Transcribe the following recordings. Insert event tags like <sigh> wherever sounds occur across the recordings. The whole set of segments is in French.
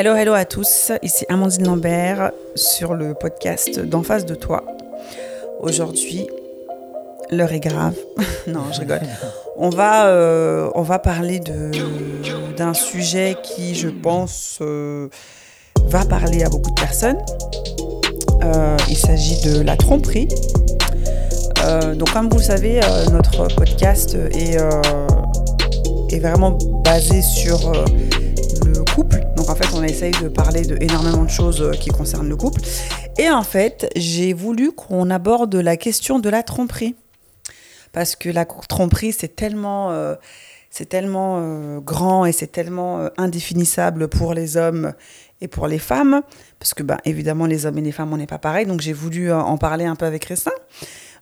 Hello, hello à tous. Ici Amandine Lambert sur le podcast d'en face de toi. Aujourd'hui, l'heure est grave. <laughs> non, je rigole. On va, euh, on va parler d'un sujet qui, je pense, euh, va parler à beaucoup de personnes. Euh, il s'agit de la tromperie. donc, comme vous le savez, notre podcast est, est vraiment basé sur le couple. On essaye de parler de énormément de choses qui concernent le couple. Et en fait, j'ai voulu qu'on aborde la question de la tromperie parce que la tromperie, c'est tellement, euh, tellement euh, grand et c'est tellement euh, indéfinissable pour les hommes et pour les femmes, parce que bah, évidemment, les hommes et les femmes, on n'est pas pareil, donc j'ai voulu en parler un peu avec Christin.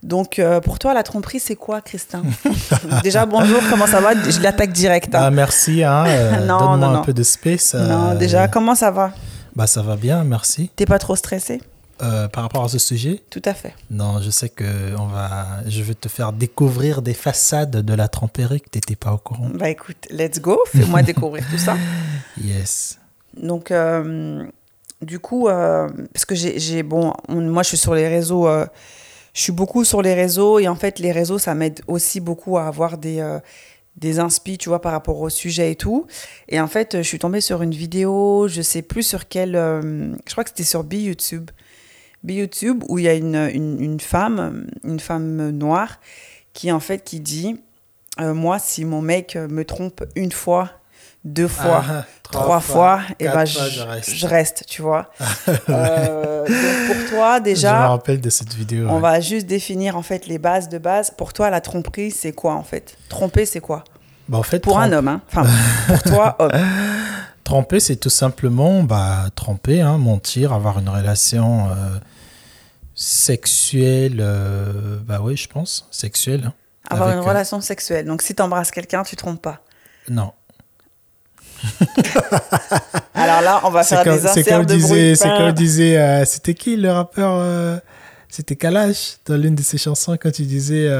Donc, pour toi, la tromperie, c'est quoi, Christin <laughs> Déjà, bonjour, comment ça va Je l'attaque direct. Hein. Ah, merci, hein, <laughs> donne-moi un peu de space. Non, déjà, comment ça va Bah, ça va bien, merci. T'es pas trop stressé euh, par rapport à ce sujet Tout à fait. Non, je sais que on va, je vais te faire découvrir des façades de la tromperie que tu n'étais pas au courant. Bah écoute, let's go, fais-moi <laughs> découvrir tout ça. Yes. Donc, euh, du coup, euh, parce que j'ai, bon, moi je suis sur les réseaux, je suis beaucoup sur les réseaux et en fait les réseaux ça m'aide aussi beaucoup à avoir des des inspi, tu vois, par rapport au sujet et tout. Et en fait, je suis tombée sur une vidéo, je sais plus sur quelle, je crois que c'était sur B YouTube YouTube où il y a une, une, femme, une femme noire, qui en fait qui dit euh, moi si mon mec me trompe une fois, deux fois, ah, trois, fois, et ben je, je, reste. tu vois. <laughs> euh, donc pour toi déjà, je me rappelle de cette vidéo. On va juste définir en fait les bases de base. Pour toi, la tromperie, c'est quoi en fait? Tromper, c'est quoi? Bah, en fait, pour un homme, hein. enfin pour toi, <laughs> homme. Tromper, c'est tout simplement bah, tromper, hein, mentir, avoir une relation. Euh, sexuelle, euh, bah oui, je pense, sexuelle. Hein, Avoir une relation sexuelle. Donc si tu embrasses quelqu'un, tu trompes pas. Non. <laughs> Alors là, on va faire des inserts de disait, C'est comme disait, euh, c'était qui le rappeur C'était Kalash dans l'une de ses chansons quand il disait,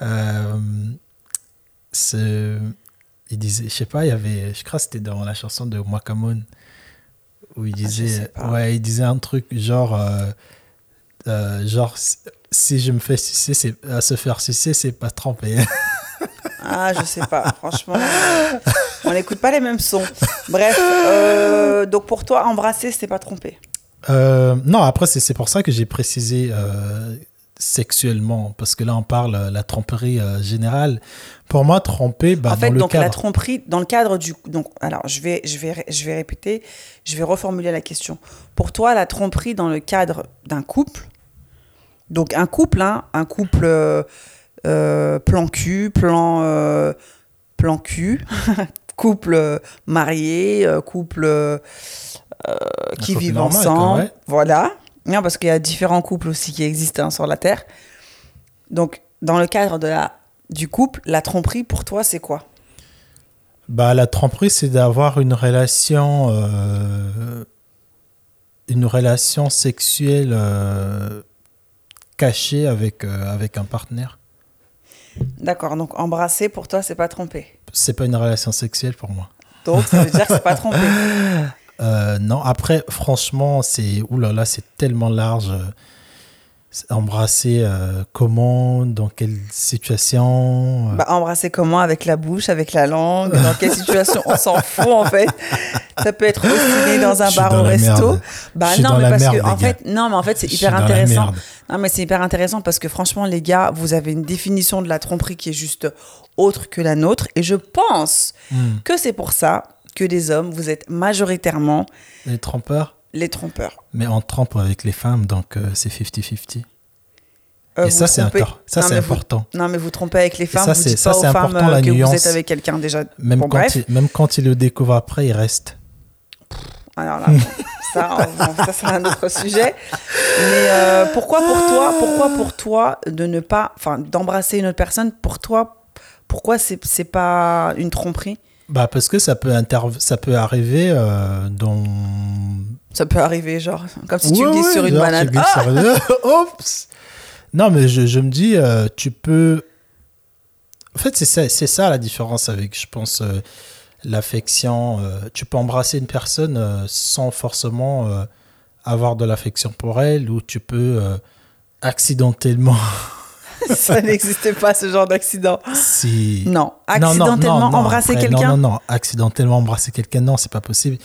il disait, je sais pas, il y avait, je crois que c'était dans la chanson de Mwakamoun où il ah, disait, ouais, il disait un truc genre euh, genre, si je me fais sucer, c'est, à se faire sucer, c'est pas tremper. ah, je sais pas. Franchement, <laughs> on n'écoute pas les mêmes sons. Bref, euh, donc pour toi, embrasser, c'est pas tromper. Euh, non, après, c'est, pour ça que j'ai précisé sexuellement, parce que là, on parle la tromperie générale. Pour moi, tromper, bah, en fait, dans le donc cadre... la tromperie, dans le cadre du... Donc, alors, je vais, je, vais, je vais répéter, je vais reformuler la question. Pour toi, la tromperie dans le cadre d'un couple, donc un couple, hein, un couple euh, euh, plan cul, plan, euh, plan cul, <laughs> couple marié, couple qui vivent ensemble. Voilà. Non, parce qu'il y a différents couples aussi qui existent hein, sur la Terre. Donc, dans le cadre de la, du couple, la tromperie, pour toi, c'est quoi? Bah, La tromperie, c'est d'avoir une relation, une relation sexuelle caché avec, euh, avec un partenaire. D'accord, donc embrasser pour toi, c'est pas tromper? C'est pas une relation sexuelle pour moi. Donc ça veut dire que c'est pas tromper. <laughs> Euh, non, après, franchement, c'est oulala, c'est tellement large embrasser euh, comment, dans quelle situation euh? bah, Embrasser comment? Avec la bouche, avec la langue? Dans quelle <laughs> situation? On s'en fout en fait. Ça peut être aussi dans un bar au resto. Bah non, mais parce que en fait, non, mais en fait, c'est hyper intéressant. Non, mais c'est hyper intéressant parce que franchement, les gars, vous avez une définition de la tromperie qui est juste autre que la nôtre. Et je pense hmm. que c'est pour ça que les hommes, vous êtes majoritairement. Les trompeurs les trompeurs. Mais on trompe avec les femmes, donc euh, c'est 50-50. Euh, et ça, c'est encore, ça, c'est important. non, mais vous trompez avec les femmes, ça, vous dites ça, pas aux femmes euh, que vous êtes avec quelqu'un déjà. Même, quand Il, même quand il le découvre après, il reste. Alors là, <laughs> ça, ça c'est un autre sujet. Mais pourquoi pour toi, pourquoi pour toi de ne pas, enfin, d'embrasser une autre personne, pour toi, pourquoi c'est, c'est pas une tromperie? Bah parce que ça peut, ça peut arriver dans ça peut arriver, genre, comme si tu glisses sur une banane. Ah <laughs> Oups Non, mais je, je me dis, euh, tu peux. En fait, c'est ça, c'est ça la différence avec, je pense, euh, l'affection. euh, tu peux embrasser une personne euh, sans forcément euh, avoir de l'affection pour elle, ou tu peux accidentellement. <laughs> Ça n'existe pas ce genre d'accident. si... Non, Non, non, accidentellement non, non, embrasser quelqu'un? Non, non, non, accidentellement embrasser quelqu'un, non, c'est pas possible.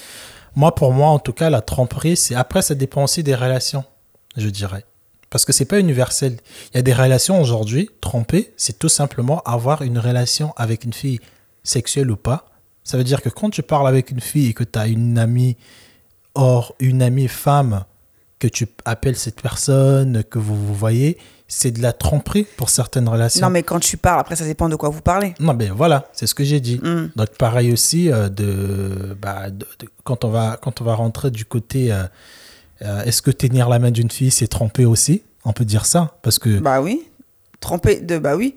Moi, pour moi, en tout cas, la tromperie, c'est après, ça dépend aussi des relations, je dirais. Parce que c'est pas universel. Il y a des relations aujourd'hui, tromper, c'est tout simplement avoir une relation avec une fille, sexuelle ou pas. Ça veut dire que quand tu parles avec une fille et que tu as une amie, or une amie femme, que tu appelles cette personne, que vous vous voyez, c'est de la tromperie pour certaines relations. Non, mais quand tu parles, après, ça dépend de quoi vous parlez. Non, mais voilà, c'est ce que j'ai dit. Mm. Donc pareil aussi euh, de, bah, de- de- quand on va quand on va rentrer du côté euh, euh, est-ce que tenir la main d'une fille c'est tromper aussi? On peut dire ça parce que Bah oui. Tromper de. Bah oui.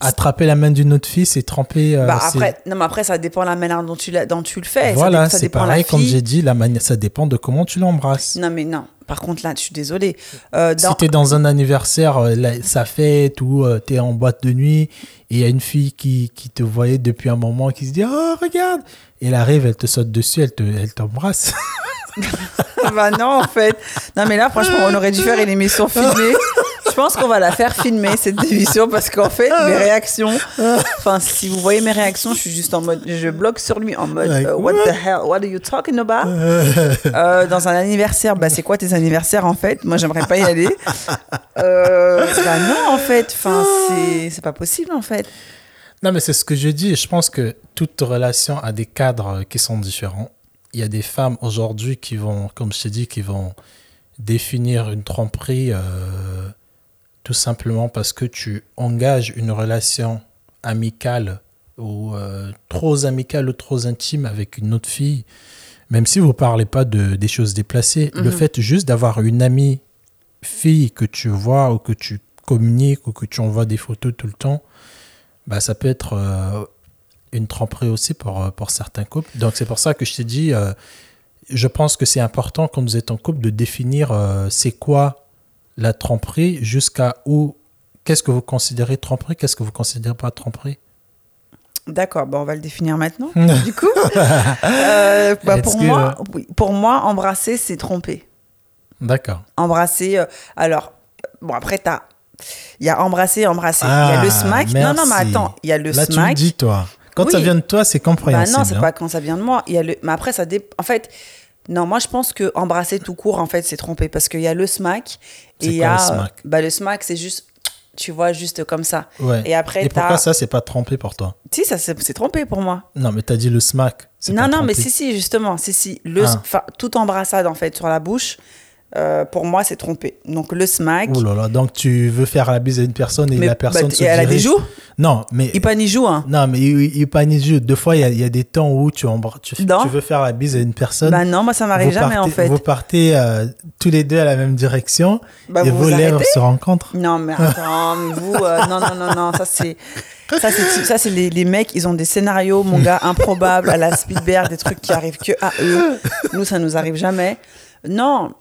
Attraper la main d'une autre fille c'est tromper. euh, bah après, non, mais après, ça dépend de la manière dont tu, la- dont tu le fais. Voilà, c'est pareil comme j'ai dit, la manière, ça dépend de comment tu l'embrasses. Non, mais non. Par contre, là, je suis désolée. Euh, dans- Si tu es dans un anniversaire, euh, la- sa fête, ou tu es en boîte de nuit, et il y a une fille qui, qui te voyait depuis un moment, qui se dit Oh, regarde Et elle arrive, elle te saute dessus, elle te- elle t'embrasse. <laughs> bah non, en fait. Non, mais là, franchement, on aurait dû faire une émission filmée. <laughs> Pense qu'on va la faire filmer, cette <laughs> émission, parce qu'en fait, mes réactions. Enfin, si vous voyez mes réactions, je suis juste en mode. Je bloque sur lui en mode. Like, euh, what the hell? What are you talking about? <laughs> Euh, dans un anniversaire, bah, c'est quoi tes anniversaires, en fait? Moi, j'aimerais pas y aller. <laughs> Euh, bah non, en fait. Enfin, c'est- pas possible, en fait. Non, mais c'est ce que je dis. Je pense que toute relation a des cadres qui sont différents. Il y a des femmes aujourd'hui qui vont, comme je t'ai dit, qui vont définir une tromperie euh, tout simplement parce que tu engages une relation amicale ou euh, trop amicale ou trop intime avec une autre fille, même si vous parlez pas de des choses déplacées, le fait juste d'avoir une amie fille que tu vois ou que tu communiques ou que tu envoies des photos tout le temps, bah, ça peut être euh, une tromperie aussi pour, euh, pour certains couples. Donc c'est pour ça que je t'ai dit, euh, je pense que c'est important quand vous êtes en couple de définir c'est quoi la tromperie jusqu'à où, qu'est-ce que vous considérez tromperie, qu'est-ce que vous considérez pas tromperie? D'accord, bah on va le définir maintenant. <laughs> du coup, Euh, bah, Let's pour, moi, oui, pour moi, embrasser, c'est tromper. D'accord. Embrasser. euh, alors, bon, après, t'as. Il y a embrasser, embrasser. il y a le Ah, smack. Non, non, mais merci. attends, il y a le Là, tu smack. le dis, toi. Quand Oui. ça vient de toi, c'est bah compréhensible. non, c'est hein. pas quand ça vient de moi. Il y a le... Mais après, ça dépend. En fait, non, moi, je pense que embrasser tout court, en fait, c'est tromper. Parce qu'il y a le smack. C'est quoi, a. le smack? Bah, le smack, c'est juste. Tu vois, juste comme ça. Ouais. Et après, Et pourquoi ça, c'est pas trompé pour toi? Si, ça, c'est trompé pour moi. Non, mais t'as dit le smack. Non, non, mais si, si, justement, si, si. Le, Ah. toute embrassade, en fait, sur la bouche, euh, pour moi, c'est trompé. Donc, le smack. Ouh là là, donc tu veux faire la bise à une personne et mais la personne bah, se elle a des joues Non, mais Il pas ni joue, hein. non, mais il, il pas ni jeu. Deux fois, il y a, il y a des temps où tu, tu, tu veux faire la bise à une personne. Bah non, moi, ça m'arrive jamais, partez, en fait. Vous partez euh, tous les deux à la même direction Bah, et vous vos vous lèvres se rencontrent. Non, mais <laughs> attends, vous, euh, non, non, non, non, ça c'est. Ça, c'est, ça, c'est les, les mecs, ils ont des scénarios, mon gars, improbables, à la Spielberg, des trucs qui arrivent que à eux. Nous, ça nous arrive jamais. Non,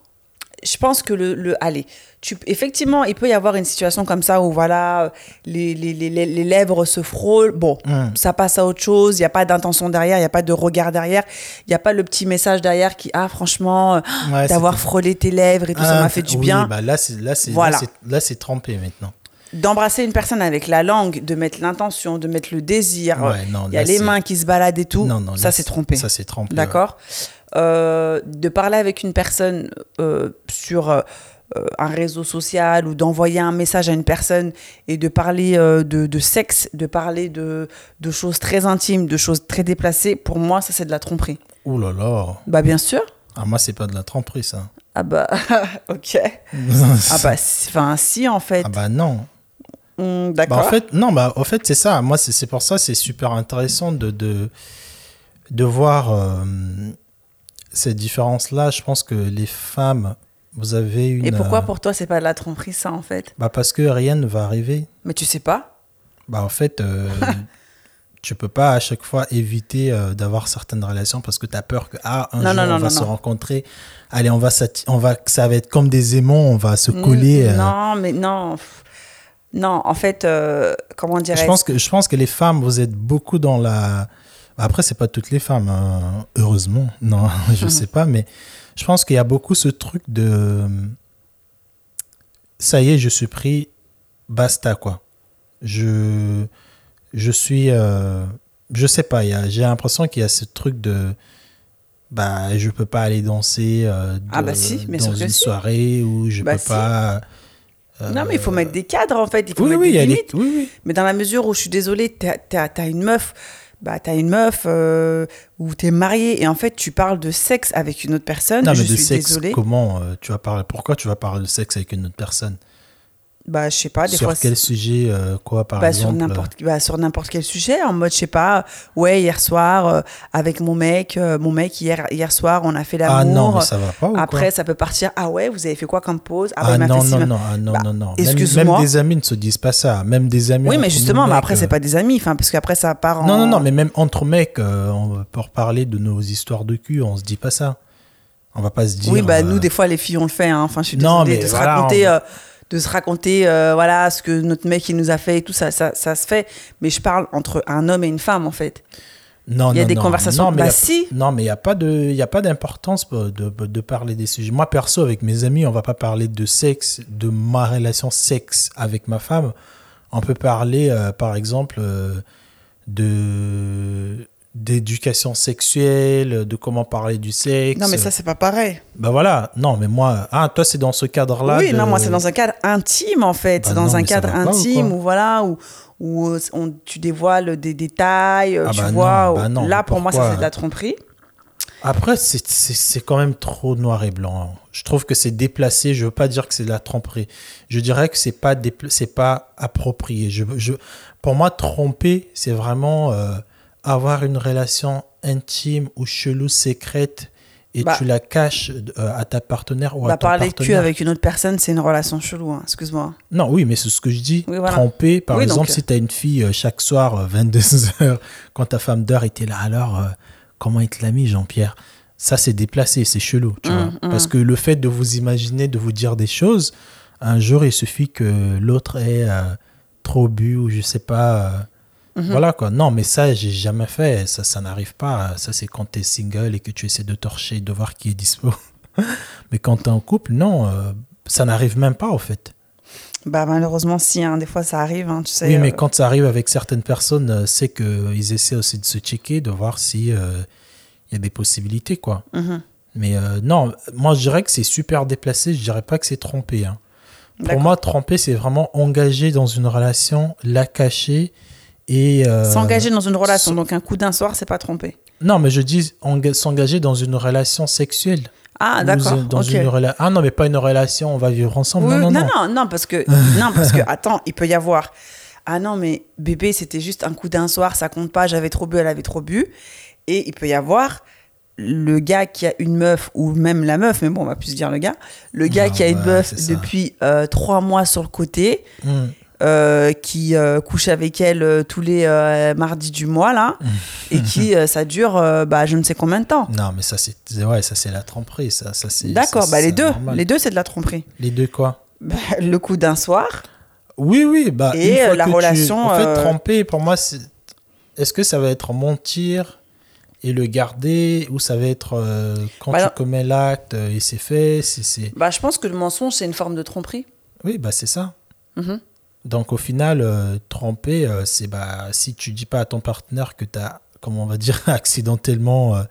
je pense que le. le allez, tu, effectivement, il peut y avoir une situation comme ça où, voilà, les, les, les, les- lèvres se frôlent. Bon, Mm. ça passe à autre chose, il n'y a pas d'intention derrière, il n'y a pas de regard derrière, il n'y a pas le petit message derrière qui, ah, franchement, euh, Ouais, d'avoir frôlé tes lèvres et tout, ça Ah, m'a fait du oui, bien. Bah là, c'est là, c'est Voilà. là, c'est- là, c'est trempé maintenant. d'embrasser une personne avec la langue, de mettre l'intention, de mettre le désir. Ouais, non, il y a les mains qui se baladent et tout. Non, non, ça, là, c'est trompé. Ça, trompé. ouais. Euh, De parler avec une personne euh, sur euh, un réseau social ou d'envoyer un message à une personne et de parler de, de sexe, de parler de, de choses très intimes, de choses très déplacées, pour moi, ça, c'est de la tromperie. Ouh là là. Bah, bien sûr. Ah, moi, c'est pas de la tromperie, ça. Ah bah, <laughs> ok. <laughs> Ah bah, si- enfin, si, en fait. Ah bah non. Hmm, Bah, D'accord. en fait, non, bah, en fait, c'est ça. Moi, c'est c'est pour ça, c'est super intéressant de, de, de voir euh, cette différence-là. Je pense que les femmes, vous avez une. et pourquoi euh, pour toi, c'est pas de la tromperie, ça, en fait? Bah, Parce que rien ne va arriver. Mais tu sais pas? Bah, en fait, euh, <laughs> tu peux pas à chaque fois éviter euh, d'avoir certaines relations parce que tu as peur que, ah, un Non, jour, non, on non, va non, se rencontrer. Allez, on va, on va, ça va être comme des aimants, on va se coller. Mm, euh. Non, mais non. Non, en fait, comment dirais-je Je pense que je pense que les femmes, vous êtes beaucoup dans la Après, c'est pas toutes les femmes, hein. heureusement. <laughs> Non, je sais pas, mais je pense qu'il y a beaucoup ce truc de. Ça y est, je suis pris, basta, quoi. Je, je suis. Euh, je sais pas, j'ai l'impression qu'il y a ce truc de. Bah, je peux pas aller danser euh, ah bah si, mais dans une soirée où je bah peux pas. non, mais il faut mettre des cadres en fait. Il faut mettre des limites. Mais dans la mesure où je suis désolée, tu as, une meuf bah, t'as une meuf euh, ou t'es marié et en fait tu parles de sexe avec une autre personne. Non, je mais de suis sexe, comment euh, tu vas parler Pourquoi tu vas parler de sexe avec une autre personne? Bah, je sais pas, des sur fois. Sur quel sujet, euh, quoi, par bah, exemple sur n'importe, bah, sur n'importe quel sujet, en mode, je sais pas, ouais, hier soir, euh, avec mon mec, euh, mon mec, hier, hier soir, on a fait l'amour. Ah non, mais ça va pas. Ou Après, ça peut partir, ah ouais, vous avez fait quoi comme pause? Ah, ah non, non, non, ah, non, non, non. Même, même, des amis ne se disent pas ça. Même des amis. Oui, mais justement, mais après, c'est pas des amis, enfin, parce qu'après, ça part en. Non, non, non, mais même entre mecs, on peut reparler de nos histoires de cul, on se dit pas ça. On va pas se dire. Oui, bah, nous, des fois, les filles, on le fait, hein. Enfin, je suis désolée non, mais de se raconter de se raconter euh, voilà ce que notre mec il nous a fait et tout ça, ça, ça se fait. Mais je parle entre un homme et une femme en fait. Non, il y a des conversations non, mais bah, si. non mais il n'y a pas de il y a pas d'importance de, de, parler des sujets. Moi perso avec mes amis on va pas parler de sexe de ma relation sexe avec ma femme. On peut parler euh, par exemple euh, de d'éducation sexuelle, de comment parler du sexe. Non, mais ça, c'est pas pareil. Ben voilà, non, mais moi, ah, toi, c'est dans ce cadre-là. Oui, non, moi, c'est dans un cadre intime, en fait. c'est bah dans un cadre intime où, voilà, où, où on, tu dévoiles des détails, ah tu bah vois. Bah là, pour moi, ça, c'est de la tromperie. Après, c'est quand même trop noir et blanc. Je trouve que c'est déplacé. Je veux pas dire que c'est de la tromperie. Je dirais que c'est pas, c'est pas approprié. Je, je, pour moi, tromper, c'est vraiment. Euh, avoir une relation intime ou chelou, secrète, et bah. tu la caches euh, à ta partenaire ou à bah, ton parler cul avec une autre personne, c'est une relation chelou, hein, excuse-moi. Non, oui, mais c'est ce que je dis. Tromper, par exemple, si tu as une fille euh, chaque soir, 22h, euh, <laughs> quand ta femme dort, et là, alors, comment il te l'a mis, Jean-Pierre? Ça, c'est déplacé, c'est chelou, tu vois. Mmh, mmh. Parce que le fait de vous imaginer, de vous dire des choses, un jour, il suffit que l'autre ait trop bu ou je sais pas Mhm. Voilà quoi. Non, mais ça, j'ai jamais fait. Ça, ça n'arrive pas. Ça, c'est quand tu es single et que tu essaies de torcher, de voir qui est dispo. <laughs> mais quand tu es en couple, non, euh, ça n'arrive même pas, au fait. Bah, malheureusement, si. Hein, des fois, ça arrive. Hein, tu sais, oui, mais euh. quand ça arrive avec certaines personnes, euh, c'est qu'ils essaient aussi de se checker, de voir s'il il y a des possibilités, quoi. Mhm. Mais non, moi, je dirais que c'est super déplacé. Je dirais pas que c'est trompé. Hein. Pour moi, tromper, c'est vraiment engager dans une relation, la cacher euh, s'engager dans une relation, donc un coup d'un soir, c'est pas tromper. Non, mais je dis s'engager dans une relation sexuelle. Ah, d'accord. Dans une Ah non, mais pas une relation, on va vivre ensemble. non, non, non, non, parce que, <laughs> non, parce que, <laughs> attends, il peut y avoir. Ah non, mais bébé, c'était juste un coup d'un soir, ça compte pas, j'avais trop bu, elle avait trop bu. Et il peut y avoir le gars qui a une meuf, ou même la meuf, mais bon, on va plus dire le gars, le gars qui a une meuf depuis euh, trois mois sur le côté. Hmm. Euh, qui euh, couche avec elle euh, tous les mardis du mois là <laughs> et qui ça dure bah je ne sais combien de temps. Non mais ça c'est ouais ça c'est la tromperie ça ça c'est D'accord, bah les deux, les deux c'est de la tromperie. Les deux quoi? Bah, le coup d'un soir. Oui oui bah et la relation en fait tromper pour moi c'est est-ce que ça va être mentir et le garder ou ça va être quand bah, tu commets l'acte et c'est fait c'est Bah je pense que le mensonge c'est une forme de tromperie. Oui bah c'est ça. Mm donc au final, euh, tromper, euh, c'est bah, si tu dis pas à ton partenaire que tu as, comment on va dire, <laughs> accidentellement, euh,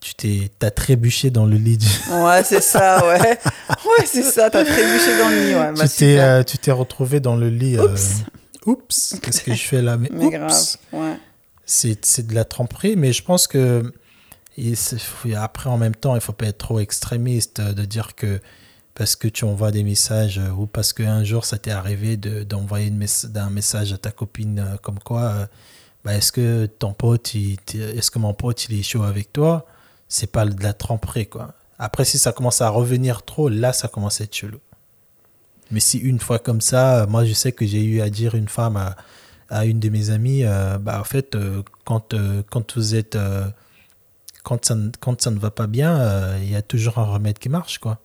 tu t'es as trébuché dans le lit. <laughs> Ouais, c'est ça, ouais. Ouais, c'est ça, tu as trébuché dans le lit. Ouais. Bah, tu t'es tu t'es retrouvé dans le lit. Oups. Oups, qu'est-ce que je fais là Mais, mais grave, ouais. C'est de la tromperie, mais je pense que et après, en même temps, il faut pas être trop extrémiste de dire que parce que tu envoies des messages euh, ou parce qu'un jour ça t'est arrivé d'envoyer un message à ta copine euh, comme quoi euh, bah, est-ce que ton pote est-ce que mon pote il est chaud avec toi? C'est pas de la tromperie quoi. Après si ça commence à revenir trop là ça commence à être chelou. Mais si une fois comme ça moi je sais que j'ai eu à dire une femme à, à une de mes amies bah en fait quand quand vous êtes quand ça, quand ça ne va pas bien il y a toujours un remède qui marche quoi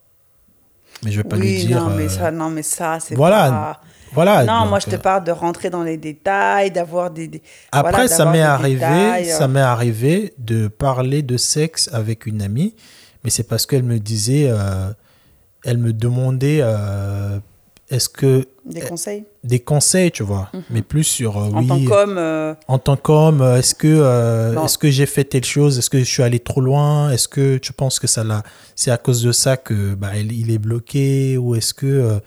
mais je vais pas lui dire. Non, mais ça, non, mais ça, c'est voilà. Voilà. Non, donc, moi, je te euh, parle de rentrer dans les détails, d'avoir des. des- Après, voilà, ça m'est arrivé, détails, euh. ça m'est arrivé de parler de sexe avec une amie, mais c'est parce qu'elle me disait, euh, elle me demandait, euh, est-ce que Des conseils. des conseils, tu vois, mais plus sur euh, En oui, tant qu'homme. euh, en tant qu'homme, euh, est-ce que euh, est-ce que j'ai fait telle chose, est-ce que je suis allé trop loin, est-ce que tu penses que ça l'a, c'est à cause de ça que bah il, est bloqué? Ou est-ce que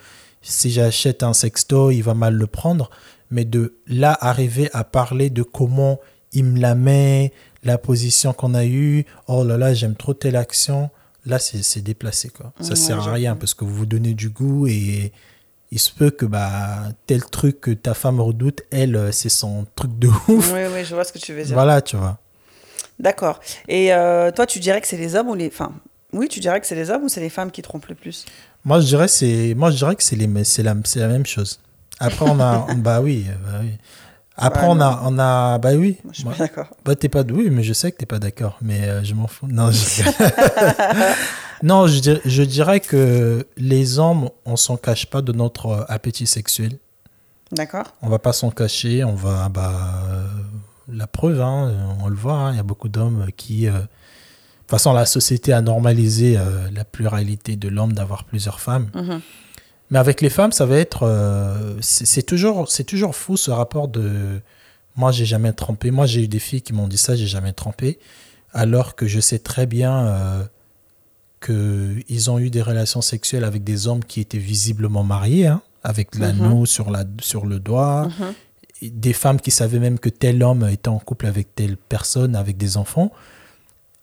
si j'achète un sexto, il va mal le prendre, mais de là arriver à parler de comment il me la met, la position qu'on a eue, oh là là, j'aime trop telle action, là c'est c'est déplacé quoi. Ça Ouais, sert à rien parce que vous vous donnez du goût et il se peut que bah tel truc que ta femme redoute, elle, euh, c'est son truc de ouf. Oui, oui, je vois ce que tu veux dire. Voilà, tu vois. D'accord. Et euh, toi, tu dirais que c'est les hommes ou les. Enfin, oui, tu dirais que c'est les hommes ou c'est les femmes qui trompent le plus? Moi, je dirais c'est moi je dirais que c'est les c'est la c'est la même chose. Après on a <laughs> bah oui, euh, bah oui. Après Ouais, on a on a bah oui. Moi, je suis pas d'accord. Bah t'es pas oui, mais je sais que t'es pas d'accord, mais euh, je m'en fous. Non, je... <laughs> non, je dirais, je dirais que les hommes, on s'en cache pas de notre euh, appétit sexuel. D'accord On va pas s'en cacher, on va bah euh, la preuve, hein, on le voit, hein, il y a beaucoup d'hommes qui euh, de toute façon, la société a normalisé euh, la pluralité de l'homme d'avoir plusieurs femmes. Mhm. Mais avec les femmes, ça va être. euh, c'est toujours, c'est toujours fou ce rapport de. Moi, j'ai jamais trompé. Moi, j'ai eu des filles qui m'ont dit ça, j'ai jamais trompé. Alors que je sais très bien euh, qu'ils ont eu des relations sexuelles avec des hommes qui étaient visiblement mariés, hein, avec l'anneau sur, la, sur le doigt. Mhm. Des femmes qui savaient même que tel homme était en couple avec telle personne, avec des enfants.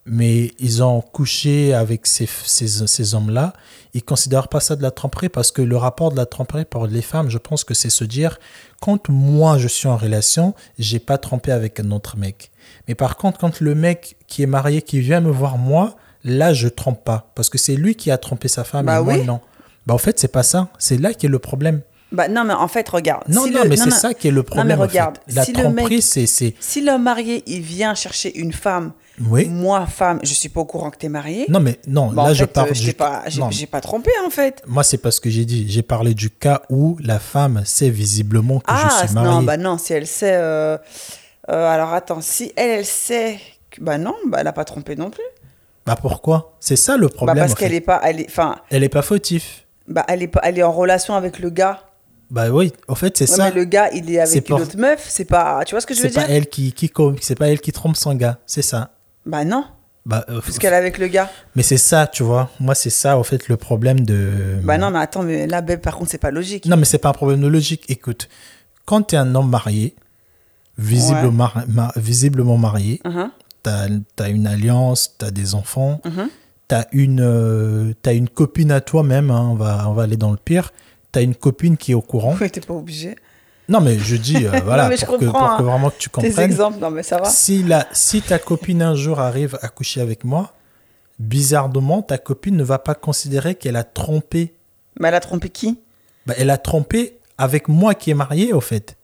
Mais ils ont couché avec ces, ces, ces hommes-là. Ils ne considèrent pas ça de la tromperie parce que le rapport de la tromperie pour les femmes, je pense que c'est se dire quand moi je suis en relation, j'ai pas trompé avec un autre mec. Mais par contre, quand le mec qui est marié, qui vient me voir moi, là je trompe pas parce que c'est lui qui a trompé sa femme Bah et moi oui. non. Bah en fait, c'est pas ça. C'est là qui est le problème. Bah non, mais en fait, regarde. Non, si non, le- mais c'est non, ça qui est le problème. en fait. regarde, La si tromperie, c'est. c'est- Si l'homme marié, il vient chercher une femme, Oui. moi, femme, je suis pas au courant que tu es marié. Non, mais non, Bah, là en je parle euh, je du. t'ai pas, j'ai non, j'ai pas trompé, en fait. moi, c'est pas ce que j'ai dit. J'ai parlé du cas où la femme sait visiblement que je Ah, suis marié. non, bah non, si elle sait. euh, euh, alors attends, si elle, elle sait. que- Bah non, bah elle a pas trompé non plus. Bah, pourquoi? C'est ça le Bah problème. parce en qu'elle est pas. Elle est, enfin, Elle est pas fautif. bah elle est, pas, elle est en relation avec le gars. Bah oui, en fait, c'est Ouais, ça. mais le gars, il est C'est avec une pour- autre meuf. C'est pas. Tu vois ce que je veux C'est pas dire? elle qui, qui c'est pas elle qui trompe son gars, c'est ça. Bah non, Bah, euh, puisqu'elle est avec le gars. mais c'est ça, tu vois. Moi, c'est ça, en fait, le problème de. Bah non, mais attends, mais là, par contre, c'est pas logique. Non, mais c'est pas un problème de logique. Écoute, quand tu es un homme marié, visiblement, mar- ma- visiblement marié, Mhm, tu as, une alliance, tu as des enfants, mhm. tu as, une euh, t'as une copine à toi-même, hein, on, va, on va aller dans le pire, tu as une copine qui est au courant. Oui, t'es pas obligé. Non, mais je dis, euh, voilà, <laughs> je pour, que, que hein. vraiment que tu comprennes. exemples, non, mais ça va. Si, la, si ta copine un jour arrive à coucher avec moi, bizarrement, ta copine ne va pas considérer qu'elle a trompé. Mais elle a trompé qui? Bah, elle a trompé avec moi qui est marié, au fait.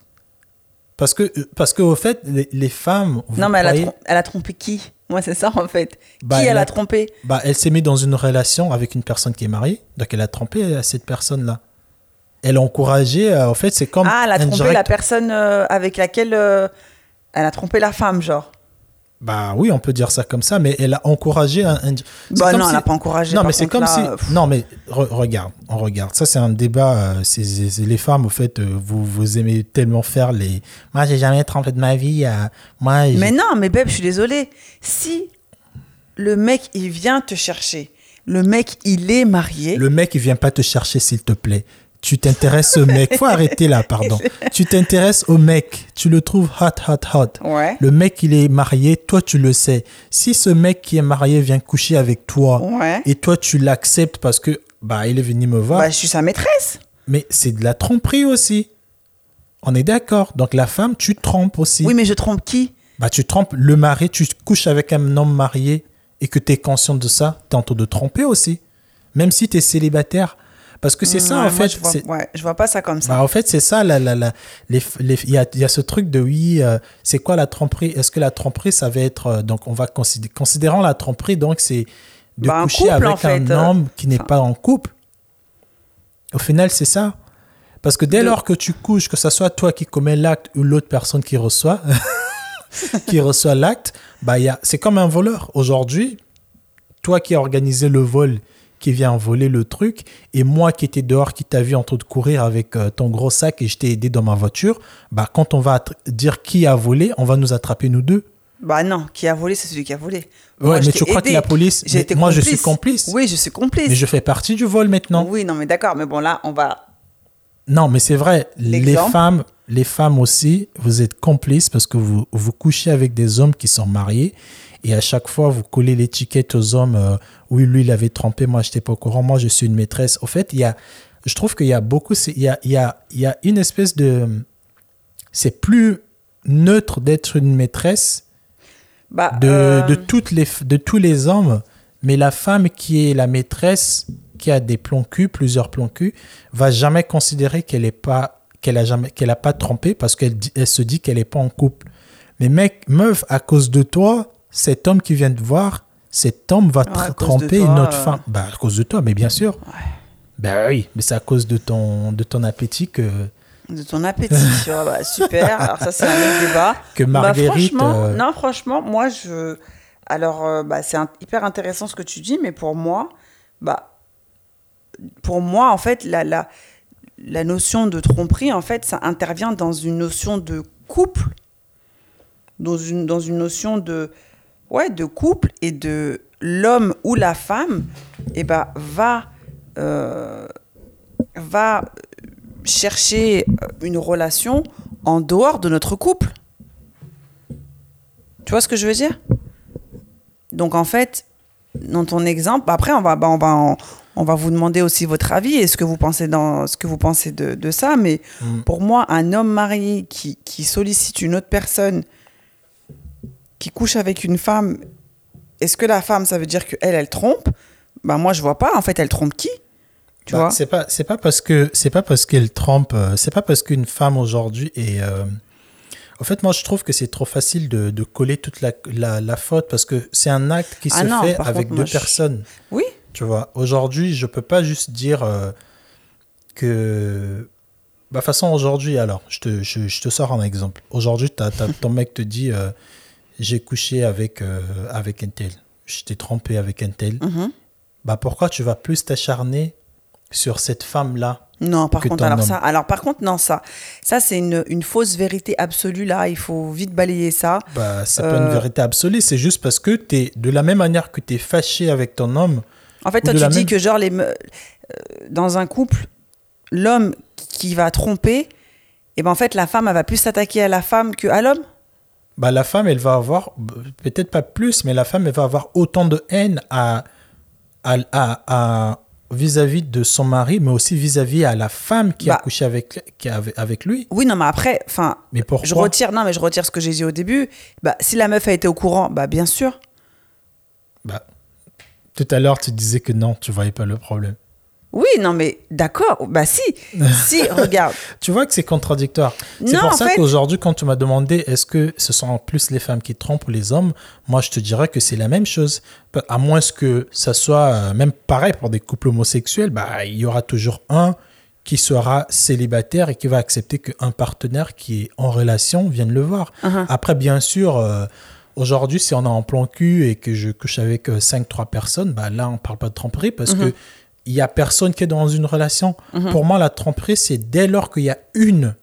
Parce que, euh, parce que au fait, les, les femmes. vous Non, mais elle a, elle trompé qui? Moi, c'est ça, en fait. Bah, qui elle elle a- trompé? bah, elle s'est mise dans une relation avec une personne qui est mariée, donc elle a trompé à cette personne-là. Elle a encouragé, euh, en fait, c'est comme. Ah, elle a trompé la personne euh, avec laquelle. euh, elle a trompé la femme, genre. Bah oui, on peut dire ça comme ça, mais elle a encouragé un. Bah non, si- elle n'a pas encouragé. Non, mais c'est comme là, si. Non, mais re- regarde, on regarde. Ça, c'est un débat. euh, les femmes, au fait, euh, vous, vous aimez tellement faire les. Moi, j'ai jamais trompé de ma vie. euh, moi, Mais non, mais Beb, je suis désolée. Si le mec, il vient te chercher, le mec, il est marié. le mec, il vient pas te chercher, s'il te plaît. Tu t'intéresses au mec. Faut arrêter là, pardon. <laughs> Tu t'intéresses au mec. Tu le trouves hot, hot, hot. Ouais. Le mec, il est marié. Toi, tu le sais. Si ce mec qui est marié vient coucher avec toi Ouais. et toi, tu l'acceptes parce que bah, il est venu me voir. Bah, je suis sa maîtresse. Mais c'est de la tromperie aussi. On est d'accord. Donc la femme, tu trompes aussi. Oui, mais je trompe qui? Bah, tu trompes le mari, tu couches avec un homme marié et que tu es conscient de ça, tu es en train de tromper aussi. Même si tu es célibataire. Parce que c'est ça, Ouais, en fait. je vois, ouais, je vois pas ça comme ça. bah, en fait, c'est ça. La, la, la- les, les- il, y a, il y a ce truc de oui, euh, c'est quoi la tromperie? Est-ce que la tromperie, ça va être. euh, donc, on va considérer. Considérant la tromperie, donc, c'est de Bah, coucher couple, avec en fait, un euh, homme qui n'est enfin. pas en couple. Au final, c'est ça. Parce que dès lors que tu couches, que ce soit toi qui commets l'acte ou l'autre personne qui reçoit, <laughs> qui reçoit l'acte, bah, c'est comme un voleur. Aujourd'hui, toi qui as organisé le vol, qui vient voler le truc, et moi qui étais dehors, qui t'a vu en train de courir avec euh, ton gros sac et je t'ai aidé dans ma voiture, bah, quand on va dire qui a volé, on va nous attraper nous deux. Bah non, qui a volé, c'est celui qui a volé. Ouais, mais tu crois que la police. moi, je suis complice. Oui, je suis complice. Mais je fais partie du vol maintenant. Oui, non, mais d'accord. Mais bon, là, on va. Non, mais c'est vrai. Les femmes, les femmes aussi, vous êtes complices parce que vous, vous couchez avec des hommes qui sont mariés et à chaque fois, vous collez l'étiquette aux hommes. Euh, oui, lui, il avait trompé, moi, je n'étais pas au courant. Moi, je suis une maîtresse. Au fait, il y a, je trouve qu'il y a beaucoup. Il y a, il y, a, il y a une espèce de. C'est plus neutre d'être une maîtresse bah, de, euh, de, toutes les, de tous les hommes. Mais la femme qui est la maîtresse, qui a des plans cul, plusieurs plans cul, va jamais considérer qu'elle est pas qu'elle a jamais qu'elle a pas trompé parce qu'elle elle se dit qu'elle est pas en couple. Mais mec, meuf, à cause de toi, cet homme qui vient te voir, cet homme va tromper une autre femme. Bah, à cause de toi, mais bien sûr. Ben oui, mais c'est à cause de ton, de ton appétit que. De ton appétit, bah, super. <laughs> Alors, ça, c'est un autre débat. Que bah, Marguerite. Euh, non, franchement, moi, je. Alors, euh, bah, c'est hyper intéressant ce que tu dis, mais pour moi, bah, pour moi, en fait, la, la, la notion de tromperie, en fait, ça intervient dans une notion de couple, dans une, dans une notion de ouais, de couple et de l'homme ou la femme eh ben, va, euh, va chercher une relation en dehors de notre couple. Tu vois ce que je veux dire? Donc en fait, dans ton exemple, après on va, bah, on va, on va vous demander aussi votre avis et ce que vous pensez, dans, ce que vous pensez de, de ça. Mais mm. pour moi, un homme marié qui, qui sollicite une autre personne qui couche avec une femme, est-ce que la femme, ça veut dire qu'elle, elle trompe? Ben moi, je vois pas. En fait, elle trompe qui? Tu bah, vois? C'est pas, c'est pas parce que c'est pas parce qu'elle trompe. Euh, c'est pas parce qu'une femme aujourd'hui est. Euh, en fait, moi, je trouve que c'est trop facile de, de coller toute la, la, faute parce que c'est un acte qui ah se fait avec deux personnes. Oui. Tu vois, aujourd'hui, je peux pas juste dire euh, que. Bah, façon, aujourd'hui, alors, je te, je, je, te sors un exemple. Aujourd'hui, ton mec te dit j'ai couché avec, euh, avec un tel, j'étais trompé avec un tel, mhm. bah pourquoi tu vas plus t'acharner sur cette femme-là non, par contre, alors ça, alors par contre, non, ça, ça c'est une, une, fausse vérité absolue là. Il faut vite balayer ça. Bah, c'est pas une euh, vérité absolue. C'est juste parce que es de la même manière que tu es fâché avec ton homme. En fait, toi, tu dis que genre les, euh, dans un couple, l'homme qui va tromper, et eh ben en fait, la femme, elle va plus s'attaquer à la femme que à l'homme bah, la femme, elle va avoir, peut-être pas plus, mais la femme, elle va avoir autant de haine à, à, à, vis-à-vis de son mari, mais aussi vis-à-vis à la femme qui a bah. couché avec, qui avec lui. Oui, non, mais après, enfin, je retire, non, mais je retire ce que j'ai dit au début. Bah, si la meuf a été au courant, bah, bien sûr. Bah, tout à l'heure, tu disais que non, tu voyais pas le problème. Oui, non, mais d'accord. Bah si, <laughs> si, regarde. tu vois que c'est contradictoire. C'est pour ça qu'aujourd'hui, quand tu m'as demandé est-ce que ce sont plus les femmes qui trompent ou les hommes, moi je te dirais que c'est la même chose. À moins que ça soit euh, même pareil pour des couples homosexuels, bah il y aura toujours un qui sera célibataire et qui va accepter qu'un partenaire qui est en relation vienne le voir. Uh-huh. Après, bien sûr. Euh, aujourd'hui, si on est en plan cul et que je couche avec 5-3 euh, personnes, bah là, on parle pas de tromperie parce uh-huh. que il y a personne qui est dans une relation. Mhm. Pour moi, la tromperie, c'est dès lors qu'il y a une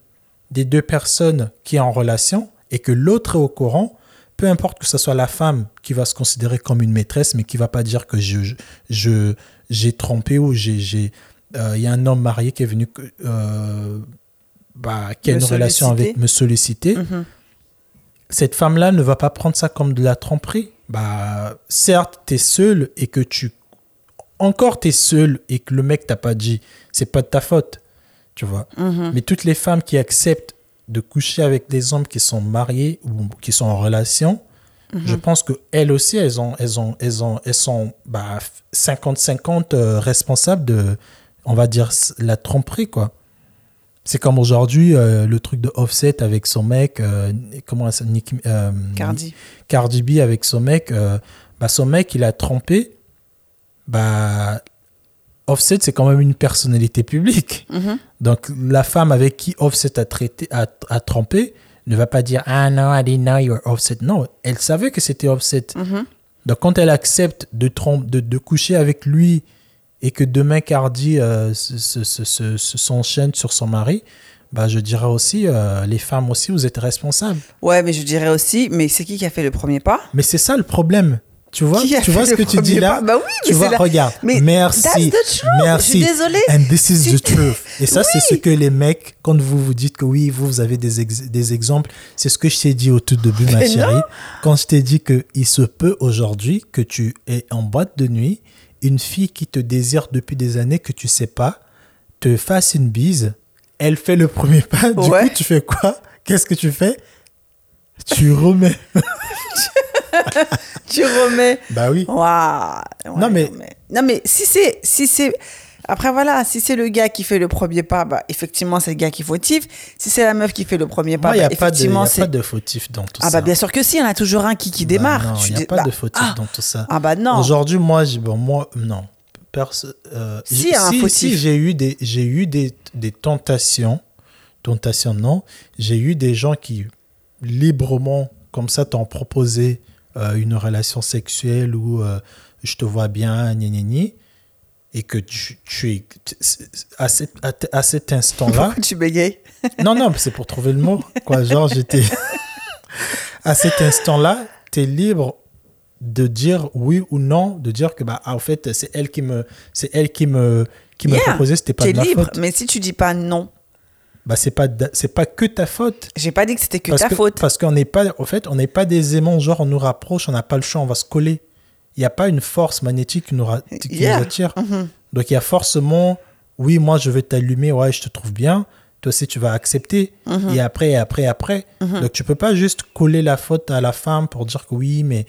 des deux personnes qui est en relation et que l'autre est au courant, peu importe que ce soit la femme qui va se considérer comme une maîtresse, mais qui va pas dire que je, je, j'ai trompé ou j'ai, euh, il y a un homme marié qui est venu, euh, bah, qui a une relation avec me solliciter. Mhm. Cette femme-là ne va pas prendre ça comme de la tromperie. Bah, certes, tu es seul et que tu encore tu es seul et que le mec t'a pas dit, c'est pas de ta faute, tu vois. Mhm. Mais toutes les femmes qui acceptent de coucher avec des hommes qui sont mariés ou qui sont en relation, mhm. je pense que elles aussi, elles ont, elles ont, elles ont, elles sont 50-50 bah, euh, responsables de, on va dire, la tromperie, quoi. C'est comme aujourd'hui euh, le truc de Offset avec son mec, euh, comment ça, Nick, Cardi. Cardi B avec son mec. bah, son mec, il a trompé bah, Offset, c'est quand même une personnalité publique. Mhm. Donc, la femme avec qui Offset a, traité, a, a trompé ne va pas dire Ah non, I didn't know you were Offset. Non, elle savait que c'était Offset. Mhm. Donc, quand elle accepte de, trom- de, de coucher avec lui et que demain Cardi euh, se- se- se- se- se- s'enchaîne sur son mari, bah, je dirais aussi, euh, les femmes aussi, vous êtes responsables. Ouais, mais je dirais aussi, mais c'est qui qui a fait le premier pas? Mais c'est ça le problème. Tu vois, tu vois ce que tu dis là pas Bah oui, Tu mais vois, c'est la- regarde. Mais merci. that's the truth. Merci. Je suis désolée. And this is the truth. Et ça, c'est ce que les mecs, quand vous vous dites que oui, vous, vous avez des, ex- des exemples, c'est ce que je t'ai dit au tout début, ma chérie. Quand je t'ai dit que il se peut aujourd'hui que tu es en boîte de nuit, une fille qui te désire depuis des années que tu sais pas, te fasse une bise, elle fait le premier pas. Du Ouais. coup, tu fais quoi? Qu'est-ce que tu fais? Tu remets. <laughs> Tu remets. bah oui. Waouh. Non, mais- non mais si c'est si c'est après voilà, si c'est le gars qui fait le premier pas, bah effectivement c'est le gars qui est fautif. Si c'est la meuf qui fait le premier pas, Moi, bah, a, effectivement a c'est pas de fautif dans tout ah ça. bah bien sûr que si, il y en a toujours un qui qui Bah démarre. il n'y a pas bah, de fautif ah, dans tout ça. Ah bah non. Aujourd'hui, moi, j'ai- bon, moi, non. Perso- euh, Si, si, si, j'ai eu des, j'ai eu des, des tentations, tentations non, j'ai eu des gens qui librement, comme ça, t'ont proposé euh, une relation sexuelle où euh, je te vois bien, gna gna gna, et que tu, tu es à, cet- à, à cet instant-là, tu bégayes? <laughs> Non, non, c'est pour trouver le mot. Quoi, genre, j'étais. <laughs> à cet instant-là, tu es libre de dire oui ou non, de dire que, bah, ah, en fait, c'est elle qui me, c'est elle qui me, qui me proposait, c'était pas de ma libre, faute. mais si tu dis pas non, Bah, c'est pas, c'est pas que ta faute. j'ai pas dit que c'était que parce ta que, faute. Parce qu'on n'est pas, en fait, on n'est pas des aimants, genre, on nous rapproche, on n'a pas le choix, on va se coller. Il n'y a pas une force magnétique qui nous, qui Yeah. nous attire. Mhm. Donc il y a forcément, oui, moi je vais t'allumer, ouais, je te trouve bien. Toi aussi, tu vas accepter. Mhm. Et après, et après, et après. Donc tu peux pas juste coller la faute à la femme pour dire que oui, mais